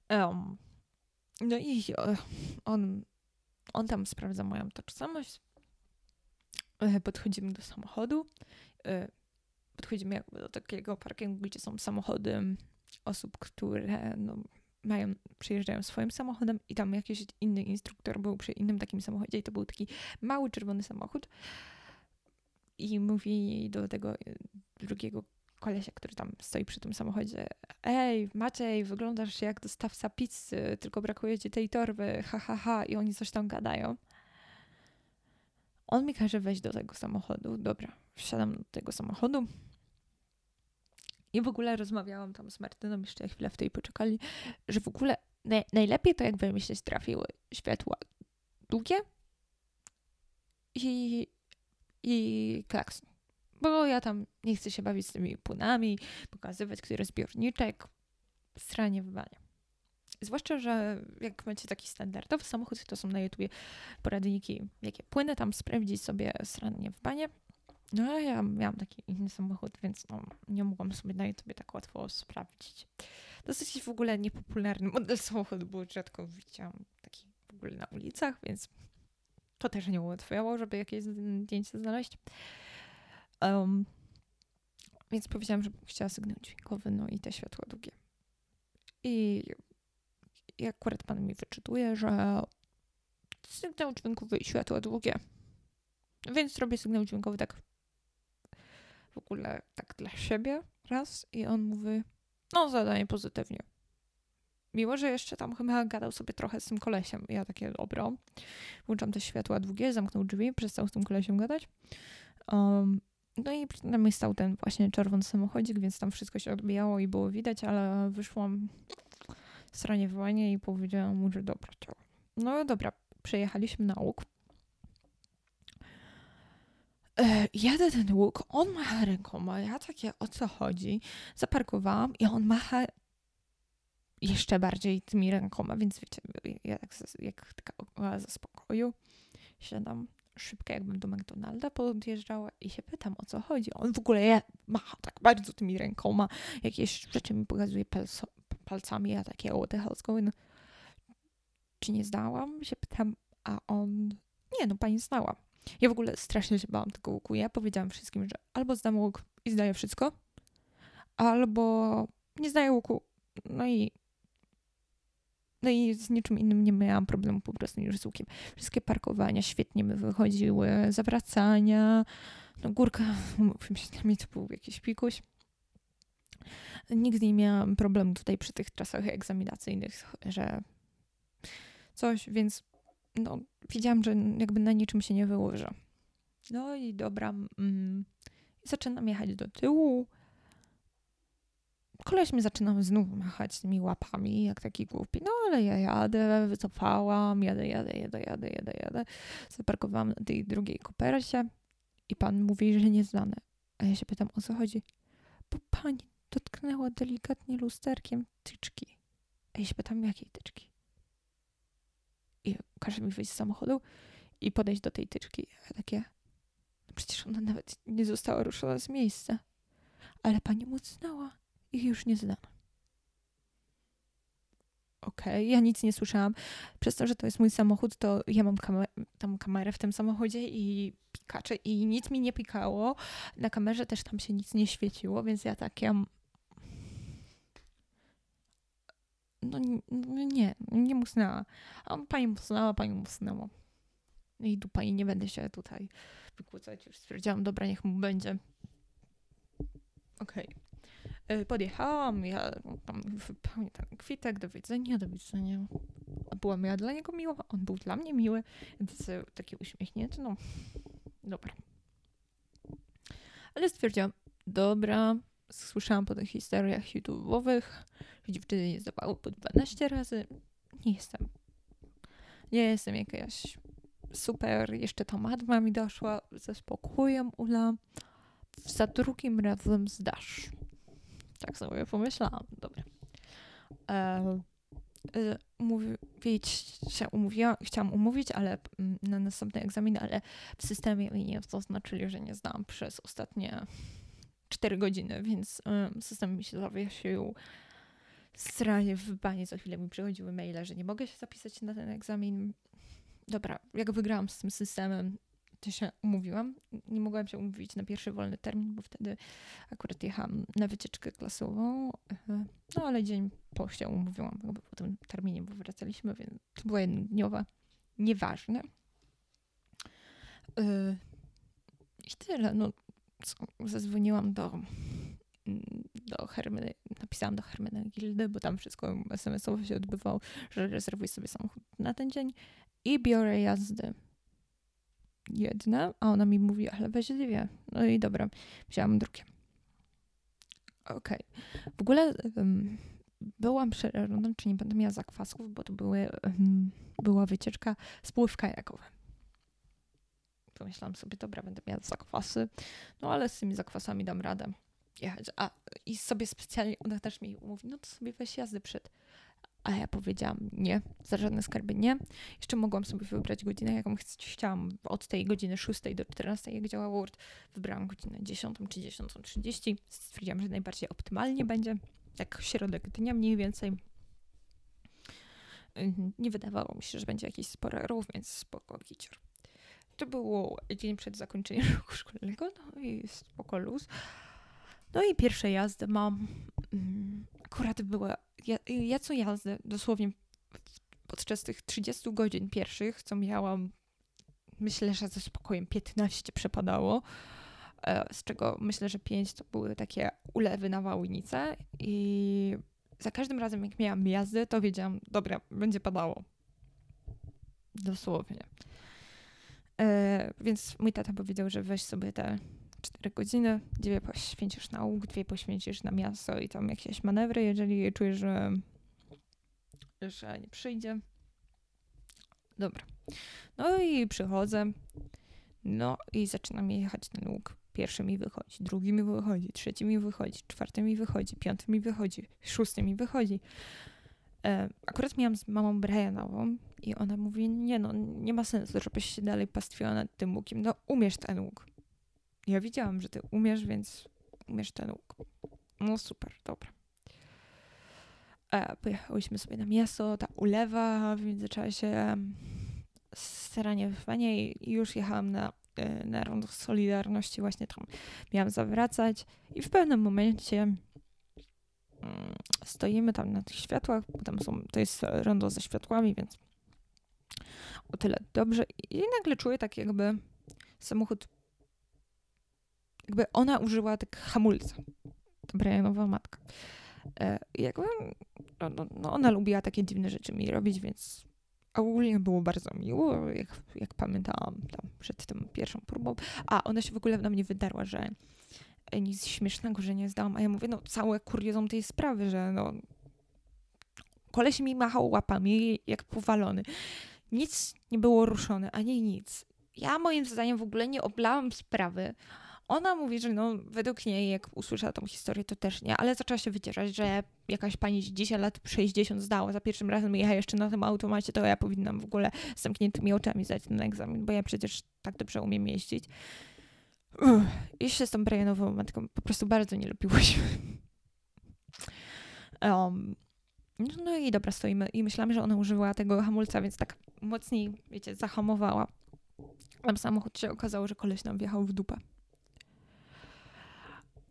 Um, no i on, on tam sprawdza moją tożsamość. E, podchodzimy do samochodu. E, podchodzimy jakby do takiego parkingu, gdzie są samochody osób, które no, mają, przyjeżdżają swoim samochodem i tam jakiś inny instruktor był przy innym takim samochodzie i to był taki mały czerwony samochód i mówi do tego e, drugiego kolesia, który tam stoi przy tym samochodzie ej Maciej, wyglądasz jak dostawca pizzy, tylko brakuje ci tej torby, ha ha ha i oni coś tam gadają. On mi każe wejść do tego samochodu. Dobra, wsiadam do tego samochodu. I w ogóle rozmawiałam tam z Martyną, jeszcze chwilę w tej poczekali, że w ogóle naj, najlepiej to mi się trafiły światła długie i, i klakson. Bo ja tam nie chcę się bawić z tymi płynami, pokazywać, który zbiorniczek, stranie wybania. Zwłaszcza, że jak macie taki standardowy samochód, to są na YouTubie poradniki, jakie płyny tam sprawdzić sobie stranie w banie. No ja miałam taki inny samochód, więc no, nie mogłam sobie na YouTube tak łatwo sprawdzić. Dosyć w ogóle niepopularny model samochodu, bo rzadko widziałam taki w ogóle na ulicach, więc to też nie ułatwiało, żeby jakieś zdjęcie znaleźć. Um, więc powiedziałam, że chciała sygnał dźwiękowy, no i te światła długie. I, I akurat pan mi wyczytuje, że sygnał dźwiękowy i światła długie. Więc robię sygnał dźwiękowy tak w ogóle tak dla siebie raz i on mówi, no zadanie pozytywnie. Mimo, że jeszcze tam chyba gadał sobie trochę z tym kolesiem. Ja takie, dobro. Włączam te światła długie, zamknął drzwi, przestał z tym kolesiem gadać. Um, no i przed nami stał ten właśnie czerwony samochodzik, więc tam wszystko się odbijało i było widać, ale wyszłam w stronie wołania i powiedziałam mu, że dobra, ciało. No dobra, przejechaliśmy na łuk. E, jadę ten łuk, on macha rękoma, ja takie o co chodzi. Zaparkowałam i on macha jeszcze bardziej tymi rękoma, więc wiecie, ja tak jak taka oaza spokoju siadam szybko, jakbym do McDonalda podjeżdżała i się pytam, o co chodzi. On w ogóle je, macha tak bardzo tymi rękoma, jakieś rzeczy mi pokazuje palcami, ja takie, what the hell's going Czy nie zdałam? Się pytam, a on, nie, no pani znała. Ja w ogóle strasznie się bałam tego łuku. Ja powiedziałam wszystkim, że albo zdam łuk i zdaję wszystko, albo nie zdaję łuku. No i no i z niczym innym nie miałam problemu po prostu niż z łukiem. Wszystkie parkowania świetnie mi wychodziły, zawracania, no górka, mówię się, dla to był jakiś pikuś. Nigdy nie miałam problemu tutaj przy tych czasach egzaminacyjnych, że coś, więc no, widziałam, że jakby na niczym się nie wyłożę. No i dobra, mm, zaczynam jechać do tyłu, koleś mi zaczynał znów machać tymi łapami, jak taki głupi. No ale ja jadę, wycofałam, jadę, jadę, jadę, jadę, jadę, jadę. Zaparkowałam na tej drugiej kopercie i pan mówi, że nieznane. A ja się pytam, o co chodzi? Bo pani dotknęła delikatnie lusterkiem tyczki. A ja się pytam, jakiej tyczki? I każe mi wyjść z samochodu i podejść do tej tyczki. A takie, no przecież ona nawet nie została ruszona z miejsca. Ale pani mu znała ich już nie znam. Okej, okay, ja nic nie słyszałam. Przez to, że to jest mój samochód, to ja mam kamer tam kamerę w tym samochodzie i pikacze i nic mi nie pikało. Na kamerze też tam się nic nie świeciło, więc ja takie... No, no nie, nie musnęła. A pani musnęła, pani musnęła. I dupa i nie będę się tutaj wykłócać. Już stwierdziłam, dobra, niech mu będzie. Okej. Okay. E, podjechałam, ja tam wypełnię ten kwitek, do widzenia, do widzenia. Byłam ja dla niego miła, on był dla mnie miły, więc taki uśmiechnięty, no dobra. Ale stwierdziłam, dobra, słyszałam po tych historiach YouTube'owych, że dziewczyny nie zdawały po 12 razy. Nie jestem Nie jestem jakaś super, jeszcze ta matma mi doszła ze spokojem, Ula. Za drugim razem zdasz. Tak sobie pomyślałam. Dobra. E, e, umówić się umówiłam, chciałam umówić, ale mm, na następny egzamin, ale w systemie mi nie zaznaczyli, że nie zdałam przez ostatnie 4 godziny, więc system mi się zawiesił. Stranie w banie co chwilę mi przychodziły maile, że nie mogę się zapisać na ten egzamin. Dobra, jak wygrałam z tym systemem, to się umówiłam. Nie mogłam się umówić na pierwszy wolny termin, bo wtedy akurat jechałam na wycieczkę klasową. No ale dzień po się umówiłam, jakby po tym terminie, bo wracaliśmy, więc to była jednodniowa. Nieważne. Yy, I tyle. No, zadzwoniłam do, do Hermeny, napisałam do Hermeny Gildy, bo tam wszystko SMS-owo się odbywało, że rezerwuj sobie samochód na ten dzień i biorę jazdy jedne, a ona mi mówi, ale weź dwie. No i dobra, wzięłam drugie. Okej. Okay. W ogóle um, byłam przerażona, czy nie będę miała zakwasków, bo to były, um, była wycieczka spływ kajakowy. Pomyślałam sobie, dobra, będę miała zakwasy, no ale z tymi zakwasami dam radę jechać. A i sobie specjalnie, ona też mi mówi, no to sobie weź jazdy przed a ja powiedziałam nie, za żadne skarby nie. Jeszcze mogłam sobie wybrać godzinę, jaką chciałam. Od tej godziny 6 do 14, jak działa Word, wybrałam godzinę 10 czy 10.30. Stwierdziłam, że najbardziej optymalnie będzie. Tak środek dnia mniej więcej. Nie wydawało mi się, że będzie jakiś spory ruch, więc spoko kicior. To było dzień przed zakończeniem roku szkolnego, no i spoko luz. No i pierwsze jazdy mam. Mm, akurat była ja, ja co jazdę, dosłownie podczas tych 30 godzin pierwszych, co miałam, myślę, że ze spokojem 15 przepadało, e, z czego myślę, że 5 to były takie ulewy na wałnicę i za każdym razem, jak miałam jazdę, to wiedziałam, dobra, będzie padało. Dosłownie. E, więc mój tata powiedział, że weź sobie te 4 godziny, dwie poświęcisz na łuk, dwie poświęcisz na miasto i tam jakieś manewry, jeżeli czujesz, że, że nie przyjdzie. Dobra. No i przychodzę, no i zaczynam jechać ten łuk. Pierwszy mi wychodzi, drugi mi wychodzi, trzeci mi wychodzi, czwarty mi wychodzi, piąty mi wychodzi, szósty mi wychodzi. E, akurat miałam z mamą Brianową i ona mówi, nie no, nie ma sensu, żebyś się dalej pastwiła nad tym łukiem. No, umiesz ten łuk. Ja widziałam, że ty umiesz, więc umiesz ten łuk. No super, dobra. E, pojechałyśmy sobie na miasto, ta ulewa w międzyczasie, staranie wywanie i już jechałam na, e, na rondo Solidarności, właśnie tam miałam zawracać i w pewnym momencie stoimy tam na tych światłach, bo tam są, to jest rondo ze światłami, więc o tyle dobrze. I nagle czuję tak jakby samochód jakby ona użyła tak hamulca. To Brianowa matka. E, jakby, no, no, no, ona lubiła takie dziwne rzeczy mi robić, więc ogólnie było bardzo miło, jak, jak pamiętałam tam przed tą pierwszą próbą. A ona się w ogóle na mnie wydarła, że nic śmiesznego, że nie zdałam. A ja mówię, no całe kuriozum tej sprawy, że no koleś mi machał łapami jak powalony. Nic nie było ruszone, ani nic. Ja moim zdaniem w ogóle nie oblałam sprawy. Ona mówi, że no, według niej, jak usłyszała tą historię, to też nie, ale zaczęła się wycierać, że jakaś pani 10 lat 60 zdała za pierwszym razem i ja jeszcze na tym automacie, to ja powinnam w ogóle z zamkniętymi oczami zdać ten egzamin, bo ja przecież tak dobrze umiem jeździć. Uff, jeszcze z tą Brianową matką po prostu bardzo nie lubiłyśmy. Um, no i dobra, stoimy i myślałam, że ona używała tego hamulca, więc tak mocniej, wiecie, zahamowała. Tam samochód się okazało, że koleś nam wjechał w dupę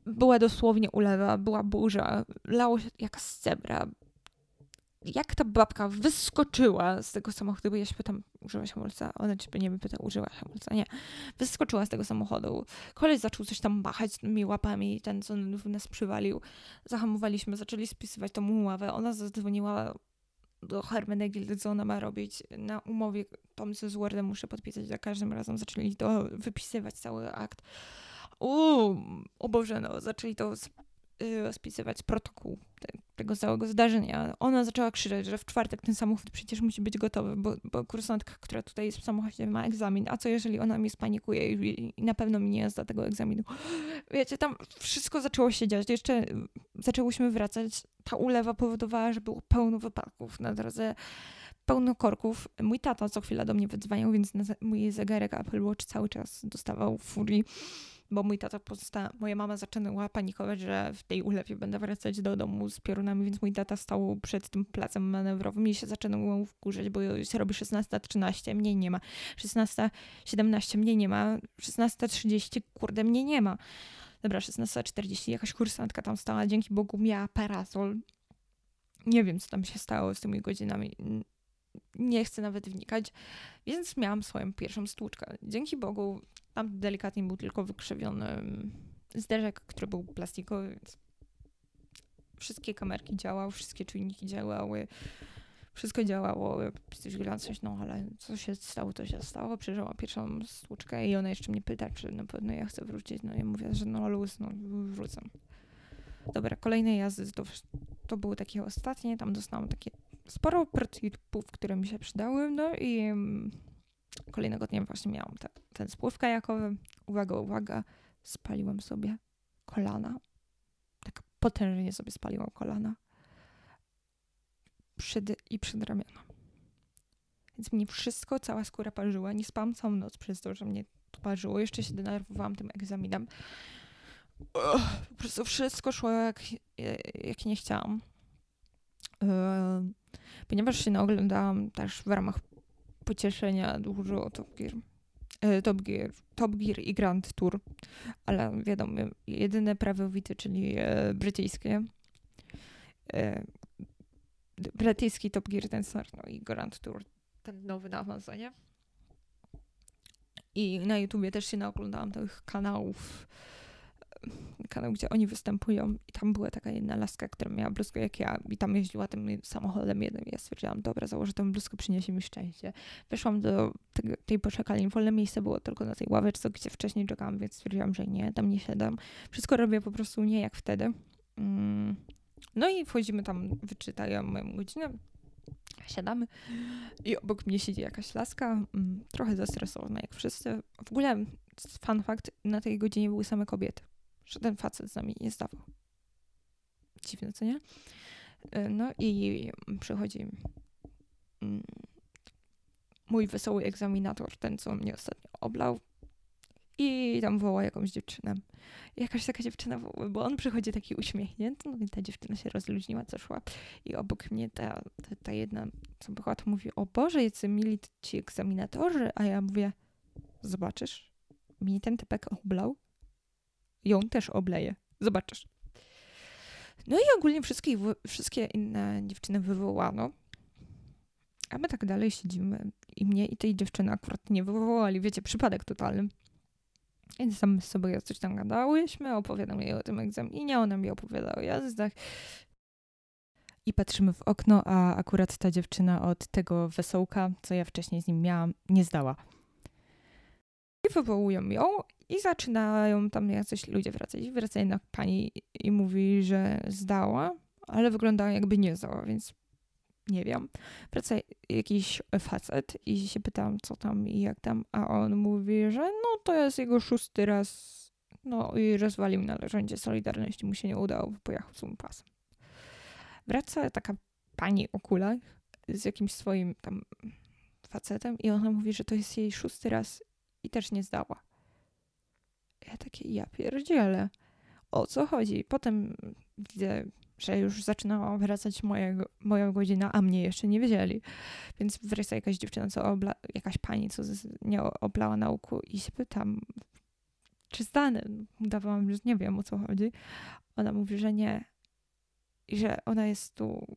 była dosłownie ulewa, była burza, lało się jak z cebra. Jak ta babka wyskoczyła z tego samochodu, bo ja się pytam, używasz hamulca? Ona ciebie nie pyta, używa hamulca? Nie. Wyskoczyła z tego samochodu. Koleś zaczął coś tam machać tymi łapami, ten, co nas przywalił. Zahamowaliśmy, zaczęli spisywać tą umowę. Ona zadzwoniła do Hermenegildy, co ona ma robić. Na umowie Tom z Wordem muszę podpisać za każdym razem. Zaczęli to wypisywać, cały akt uuu, o Boże, no, zaczęli to y, spisywać protokół te, tego całego zdarzenia. Ona zaczęła krzyczeć, że w czwartek ten samochód przecież musi być gotowy, bo, bo kursantka, która tutaj jest w samochodzie, ma egzamin. A co jeżeli ona mnie spanikuje i, i na pewno mi nie zda tego egzaminu? Wiecie, tam wszystko zaczęło się dziać. Jeszcze zaczęłyśmy wracać. Ta ulewa powodowała, że było pełno wypadków na drodze pełno korków. Mój tata co chwila do mnie wydzwaniał, więc mój zegarek Apple Watch cały czas dostawał furii, bo mój tata posta, moja mama zaczęła panikować, że w tej ulewie będę wracać do domu z piorunami, więc mój tata stał przed tym placem manewrowym i się zaczęło wkurzać, bo się robi 16.13, mnie nie ma. 16.17 mnie nie ma. 16.30 kurde mnie nie ma. Dobra, 16.40 jakaś kursantka tam stała, dzięki Bogu miała parasol. Nie wiem, co tam się stało z tymi godzinami nie chcę nawet wnikać, więc miałam swoją pierwszą stłuczkę. Dzięki Bogu tam delikatnie był tylko wykrzywiony mm, zderzek, który był plastikowy, więc wszystkie kamerki działały, wszystkie czujniki działały, wszystko działało, coś, no ale co się stało, to się stało. Przeżyłam pierwszą stłuczkę i ona jeszcze mnie pyta, czy na pewno ja chcę wrócić. No ja mówię, że no luz, no wrócę. Dobra, kolejne jazdy to, to były takie ostatnie, tam dostałam takie sporo prototypów, które mi się przydały, no i um, kolejnego dnia właśnie miałam te, ten spływ kajakowy. Uwaga, uwaga, spaliłam sobie kolana. Tak potężnie sobie spaliłam kolana. Przed, I przed ramiona. Więc mnie wszystko, cała skóra parzyła. Nie spałam całą noc przez to, że mnie to parzyło. Jeszcze się denerwowałam tym egzaminem. po prostu wszystko szło jak, jak nie chciałam. Yy, ponieważ się naoglądałam też w ramach pocieszenia dużo Top Gear. Yy, Top Gear, Top Gear i Grand Tour, ale wiadomo, jedyne prawowite, czyli e, brytyjskie. E, brytyjski Top Gear start, no i Grand Tour, ten nowy na Amazonie. I na YouTubie też się naoglądałam tych kanałów kanał, gdzie oni występują i tam była taka jedna laska, która miała bluzkę jak ja i tam jeździła tym samochodem jednym i ja stwierdziłam, dobra, założę tę bluzkę, przyniesie mi szczęście. Weszłam do tego, tej poczekalni, wolne miejsce było tylko na tej ławeczce, gdzie wcześniej czekałam, więc stwierdziłam, że nie, tam nie siadam. Wszystko robię po prostu nie jak wtedy. Mm. No i wchodzimy tam, wyczytają moją godzinę, siadamy i obok mnie siedzi jakaś laska, mm, trochę zestresowana jak wszyscy. W ogóle, fun fact, na tej godzinie były same kobiety że ten facet z nami nie zdawał. Dziwne, co nie? E, no i przychodzi mm, mój wesoły egzaminator, ten, co mnie ostatnio oblał i tam woła jakąś dziewczynę. Jakaś taka dziewczyna bo on przychodzi taki uśmiechnięty, no i ta dziewczyna się rozluźniła, co szła. I obok mnie ta, ta, ta jedna, co była, to mówi, o Boże, jacy mili ci egzaminatorzy, a ja mówię, zobaczysz, mnie ten typek oblał, ją też obleje. Zobaczysz. No i ogólnie wszystkie, wszystkie inne dziewczyny wywołano. A my tak dalej siedzimy. I mnie i tej dziewczyny akurat nie wywołali. Wiecie, przypadek totalny. Więc tam sobie coś tam gadałyśmy, opowiadam jej o tym egzaminie, ona mi opowiada o jazdach. I patrzymy w okno, a akurat ta dziewczyna od tego wesołka, co ja wcześniej z nim miałam, nie zdała. I wywołują ją i zaczynają tam jacyś ludzie wracać. Wraca jednak pani i mówi, że zdała, ale wygląda jakby nie zdała, więc nie wiem. Wraca jakiś facet i się pytam, co tam i jak tam, a on mówi, że no to jest jego szósty raz, no i rozwalił należące Solidarności, mu się nie udało, bo pojechał swoim pasem. Wraca taka pani o kulach z jakimś swoim tam facetem i ona mówi, że to jest jej szósty raz i też nie zdała. Ja takie, ja pierdzielę. O co chodzi? Potem widzę, że już zaczynała wracać moja, moja godzina, a mnie jeszcze nie wiedzieli. Więc wraca jakaś dziewczyna, co obla, jakaś pani, co nie oblała nauku i się pytam, czy zdany? Udawałam, że nie wiem o co chodzi. Ona mówi, że nie. I że ona jest tu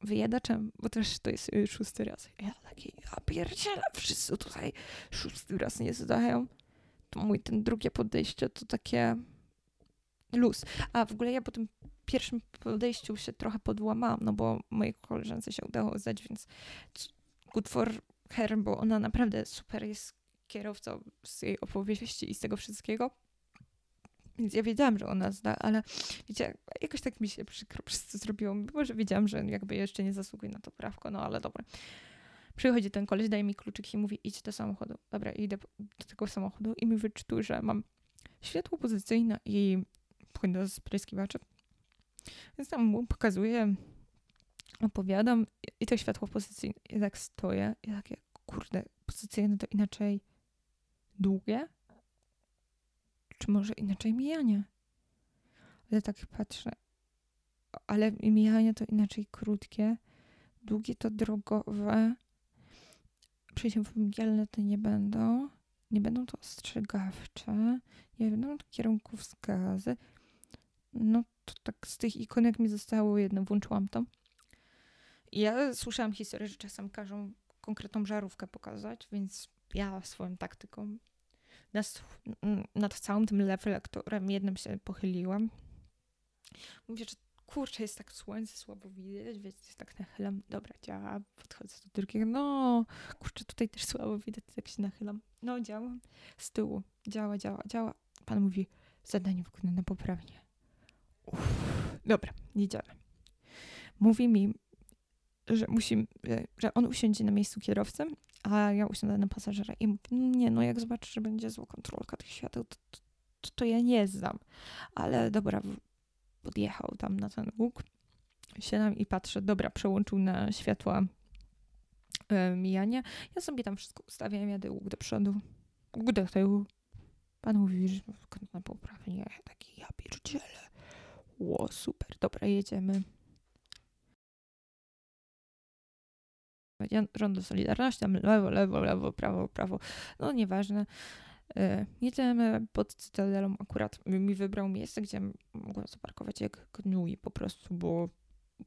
wyjadaczem, bo też to jest szósty raz. Ja taki, ja pierdzielę, wszyscy tutaj szósty raz nie zdają to mój ten drugie podejście to takie luz. A w ogóle ja po tym pierwszym podejściu się trochę podłamałam, no bo mojej koleżance się udało zdać, więc good for her, bo ona naprawdę super jest kierowcą z jej opowieści i z tego wszystkiego. Więc ja wiedziałam, że ona zda, ale wiecie, jakoś tak mi się przykro przez to zrobiło. Mimo, że wiedziałam, że jakby jeszcze nie zasługuje na to prawko, no ale dobra. Przychodzi ten koleś, daje mi kluczyk i mówi idź do samochodu. Dobra, idę do tego samochodu i mi wyczytuje, że mam światło pozycyjne i płyn do spryskiwaczy. Więc tam mu pokazuję, opowiadam i to światło pozycyjne. I tak stoję i takie, kurde, pozycyjne to inaczej długie? Czy może inaczej mijanie? Ale tak patrzę. Ale mijanie to inaczej krótkie, długie to drogowe, przeciwmgielne to nie będą, nie będą to ostrzegawcze, nie będą to kierunkowskazy. No to tak z tych ikonek mi zostało jedno, włączyłam to. Ja słyszałam historię, że czasem każą konkretną żarówkę pokazać, więc ja swoją taktyką nad, nad całym tym reflektorem jednym się pochyliłam. Mówię, że kurczę, jest tak słońce, słabo widać, więc tak nachylam. Dobra, działa, podchodzę do drugiego. No, kurczę, tutaj też słabo widać, tak się nachylam. No, działa. Z tyłu. Działa, działa, działa. Pan mówi, zadanie wykonane poprawnie. Uff, dobra, jedziemy. Mówi mi, że musi, że on usiądzie na miejscu kierowcy, a ja usiądę na pasażera i mówię, nie, no jak zobaczy, że będzie zła kontrolka tych świateł, to, to, to ja nie znam. Ale dobra, podjechał tam na ten łuk, siadam i patrzę, dobra, przełączył na światła e, mijania. Ja sobie tam wszystko ustawiam, jadę łuk do przodu, łuk do tyłu. Pan mówi, że na poprawnie. Taki, ja pierdzielę. Ło, super, dobra, jedziemy. Rządu Solidarności, tam lewo, lewo, lewo, prawo, prawo. No nieważne. E, jedziemy pod Cytadelą akurat mi wybrał miejsce, gdzie mogłem zaparkować jak gnój po prostu, bo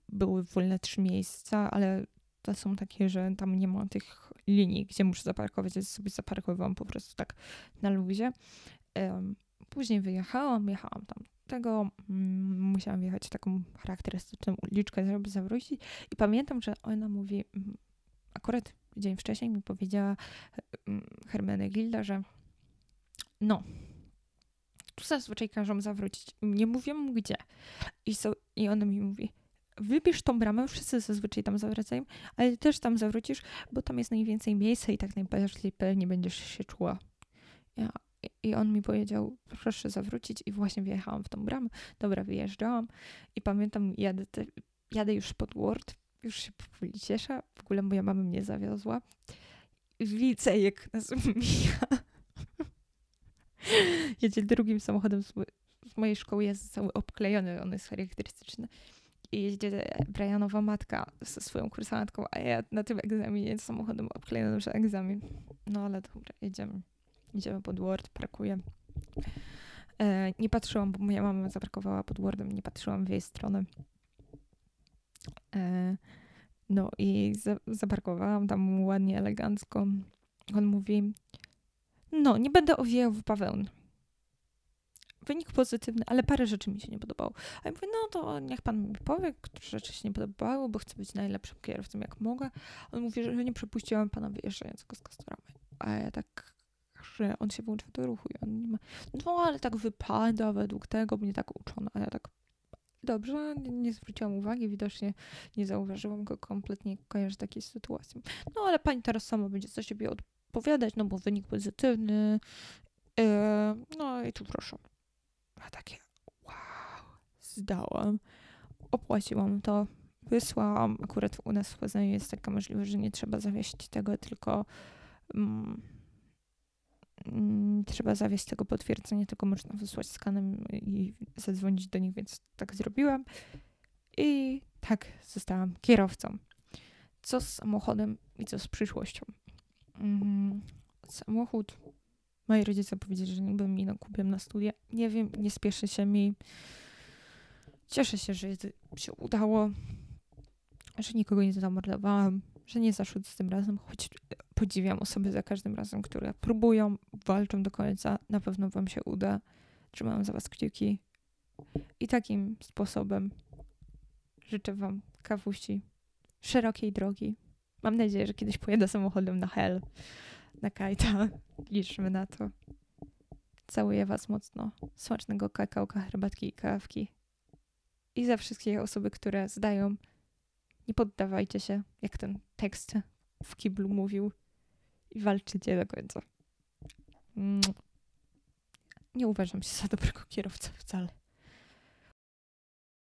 były wolne trzy miejsca, ale to są takie, że tam nie ma tych linii, gdzie muszę zaparkować, więc sobie zaparkowałam po prostu tak na luzie. Później wyjechałam, jechałam tam tego, mm, musiałam wjechać taką charakterystyczną uliczkę, żeby zawrócić i pamiętam, że ona mówi, mm, akurat dzień wcześniej mi powiedziała Hermenegilda, że no, tu zazwyczaj każą zawrócić. Nie mówię mu gdzie. I, so, I ona mi mówi, wybierz tą bramę, wszyscy zazwyczaj tam zawracają, ale też tam zawrócisz, bo tam jest najwięcej miejsca i tak najbardziej pewnie będziesz się czuła. Ja, I on mi powiedział, proszę zawrócić i właśnie wjechałam w tą bramę. Dobra, wyjeżdżałam i pamiętam, jadę, te, jadę już pod Word, już się powoli cieszę, w ogóle moja mama mnie zawiozła. Widzę, jak nas mija jedzie drugim samochodem z, mojej szkoły, jest cały obklejony, on jest charakterystyczny. I jedzie Brianowa matka ze swoją kursantką, a ja na tym egzaminie samochodem obklejonym, że egzamin. No ale dobra, jedziemy. Idziemy pod Word, parkuję. E, nie patrzyłam, bo moja mama zaparkowała pod Wordem, nie patrzyłam w jej stronę. E, no i za, zaparkowałam tam ładnie, elegancko. On mówi, no, nie będę owijał w bawełnę. Wynik pozytywny, ale parę rzeczy mi się nie podobało. A ja mówię, no to niech pan mi powie, które rzeczy się nie podobały, bo chcę być najlepszym kierowcą jak mogę. On mówi, że nie przepuściłam pana wyjeżdżającego z Kastoramy. A ja tak, że on się włączył do ruchu i on nie ma, no ale tak wypada według tego, mnie tak uczono. A ja tak, dobrze, nie zwróciłam uwagi, widocznie nie zauważyłam go, kompletnie kojarzę takiej sytuacji. No ale pani teraz sama będzie za siebie od odpowiadać, no bo wynik pozytywny. Yy, no i tu proszę. A takie, wow, zdałam. Opłaciłam to, wysłałam. Akurat u nas w Poznaniu jest taka możliwość, że nie trzeba zawieść tego, tylko mm, trzeba zawieść tego potwierdzenia, tylko można wysłać skanem i zadzwonić do nich, więc tak zrobiłam. I tak zostałam kierowcą. Co z samochodem i co z przyszłością? Mm, samochód. Moi rodzice powiedzieli, że niby mi kupię na studia. Nie wiem, nie spieszy się mi. Cieszę się, że się udało, że nikogo nie zamordowałam, że nie zaszło z tym razem, choć podziwiam osoby za każdym razem, które próbują, walczą do końca. Na pewno Wam się uda. Trzymam za Was kciuki. I takim sposobem życzę Wam kawuści szerokiej drogi. Mam nadzieję, że kiedyś pojedę samochodem na hell, na kajta. Liczmy na to. Całuję Was mocno. Smacznego kakałka, herbatki i kawki. I za wszystkie osoby, które zdają, nie poddawajcie się, jak ten tekst w kiblu mówił i walczycie do końca. Nie uważam się za dobrego kierowcę wcale.